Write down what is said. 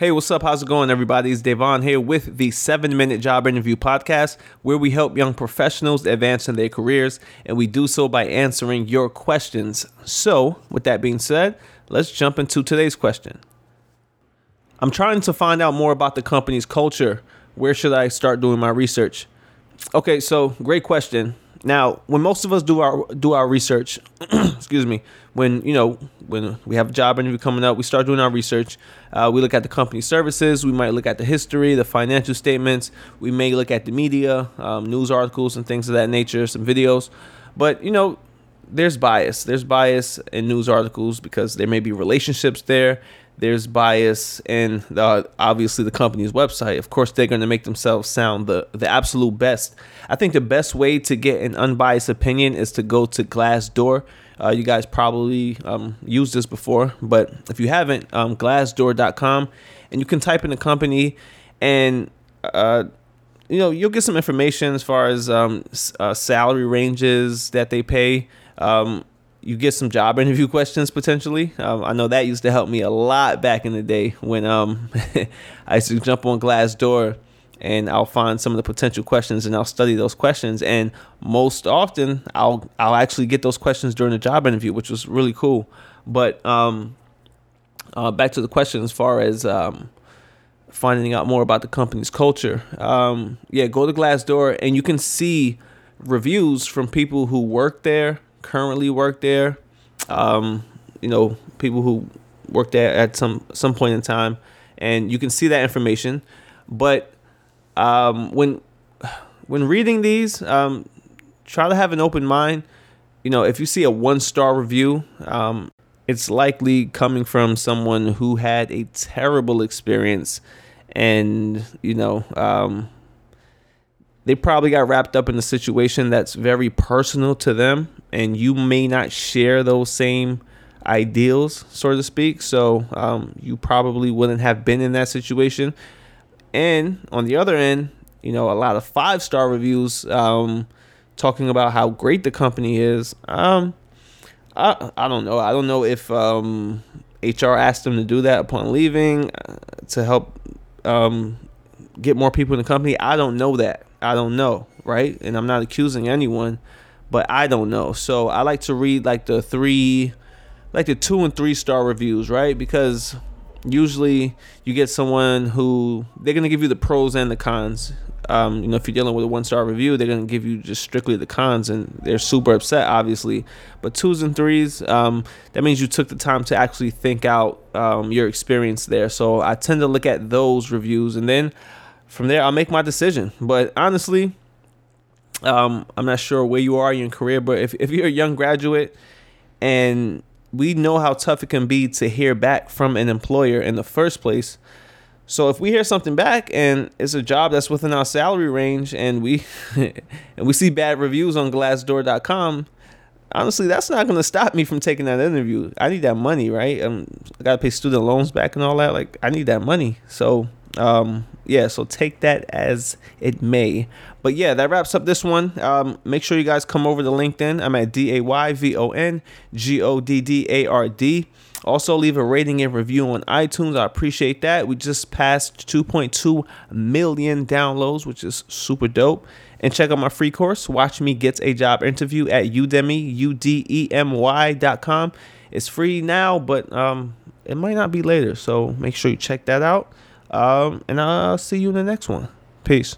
Hey, what's up? How's it going, everybody? It's Dayvon here with the seven minute job interview podcast, where we help young professionals advance in their careers, and we do so by answering your questions. So, with that being said, let's jump into today's question. I'm trying to find out more about the company's culture. Where should I start doing my research? Okay, so great question. Now, when most of us do our do our research, excuse me, when you know when we have a job interview coming up, we start doing our research. Uh, we look at the company services. We might look at the history, the financial statements. We may look at the media, um, news articles, and things of that nature, some videos. But you know, there's bias. There's bias in news articles because there may be relationships there there's bias in the, obviously the company's website. Of course, they're going to make themselves sound the the absolute best. I think the best way to get an unbiased opinion is to go to Glassdoor. Uh, you guys probably um, used this before, but if you haven't, um, Glassdoor.com, and you can type in the company, and uh, you know you'll get some information as far as um, uh, salary ranges that they pay. Um, you get some job interview questions potentially. Um, I know that used to help me a lot back in the day when um, I used to jump on Glassdoor and I'll find some of the potential questions and I'll study those questions. And most often, I'll I'll actually get those questions during the job interview, which was really cool. But um, uh, back to the question as far as um, finding out more about the company's culture. Um, yeah, go to Glassdoor and you can see reviews from people who work there currently work there. Um, you know, people who work there at some some point in time, and you can see that information. But um, when when reading these, um, try to have an open mind. You know, if you see a one star review, um, it's likely coming from someone who had a terrible experience, and you know, um, they probably got wrapped up in a situation that's very personal to them and you may not share those same ideals so to speak. So um, you probably wouldn't have been in that situation. And on the other end you know a lot of five star reviews um, talking about how great the company is. Um, I, I don't know. I don't know if hr um, asked them to do that upon leaving uh, to help um, get more people in the company. I don't know that I don't know, right? And I'm not accusing anyone, but I don't know. So I like to read like the three, like the two and three star reviews, right? Because usually you get someone who they're gonna give you the pros and the cons. Um, you know, if you're dealing with a one star review, they're gonna give you just strictly the cons, and they're super upset, obviously. But twos and threes, um, that means you took the time to actually think out um, your experience there. So I tend to look at those reviews, and then from there I'll make my decision. But honestly, um, I'm not sure where you are in your career, but if, if you're a young graduate and we know how tough it can be to hear back from an employer in the first place. So if we hear something back and it's a job that's within our salary range and we and we see bad reviews on glassdoor.com, honestly, that's not going to stop me from taking that interview. I need that money, right? Um, I got to pay student loans back and all that. Like I need that money. So um, yeah, so take that as it may. But yeah, that wraps up this one. Um, make sure you guys come over to LinkedIn. I'm at D A Y V O N G O D D A R D. Also, leave a rating and review on iTunes. I appreciate that. We just passed 2.2 million downloads, which is super dope. And check out my free course, Watch Me Get a Job Interview at Udemy, U-D-E-M-Y.com. It's free now, but um, it might not be later. So make sure you check that out. Um, and I'll see you in the next one. Peace.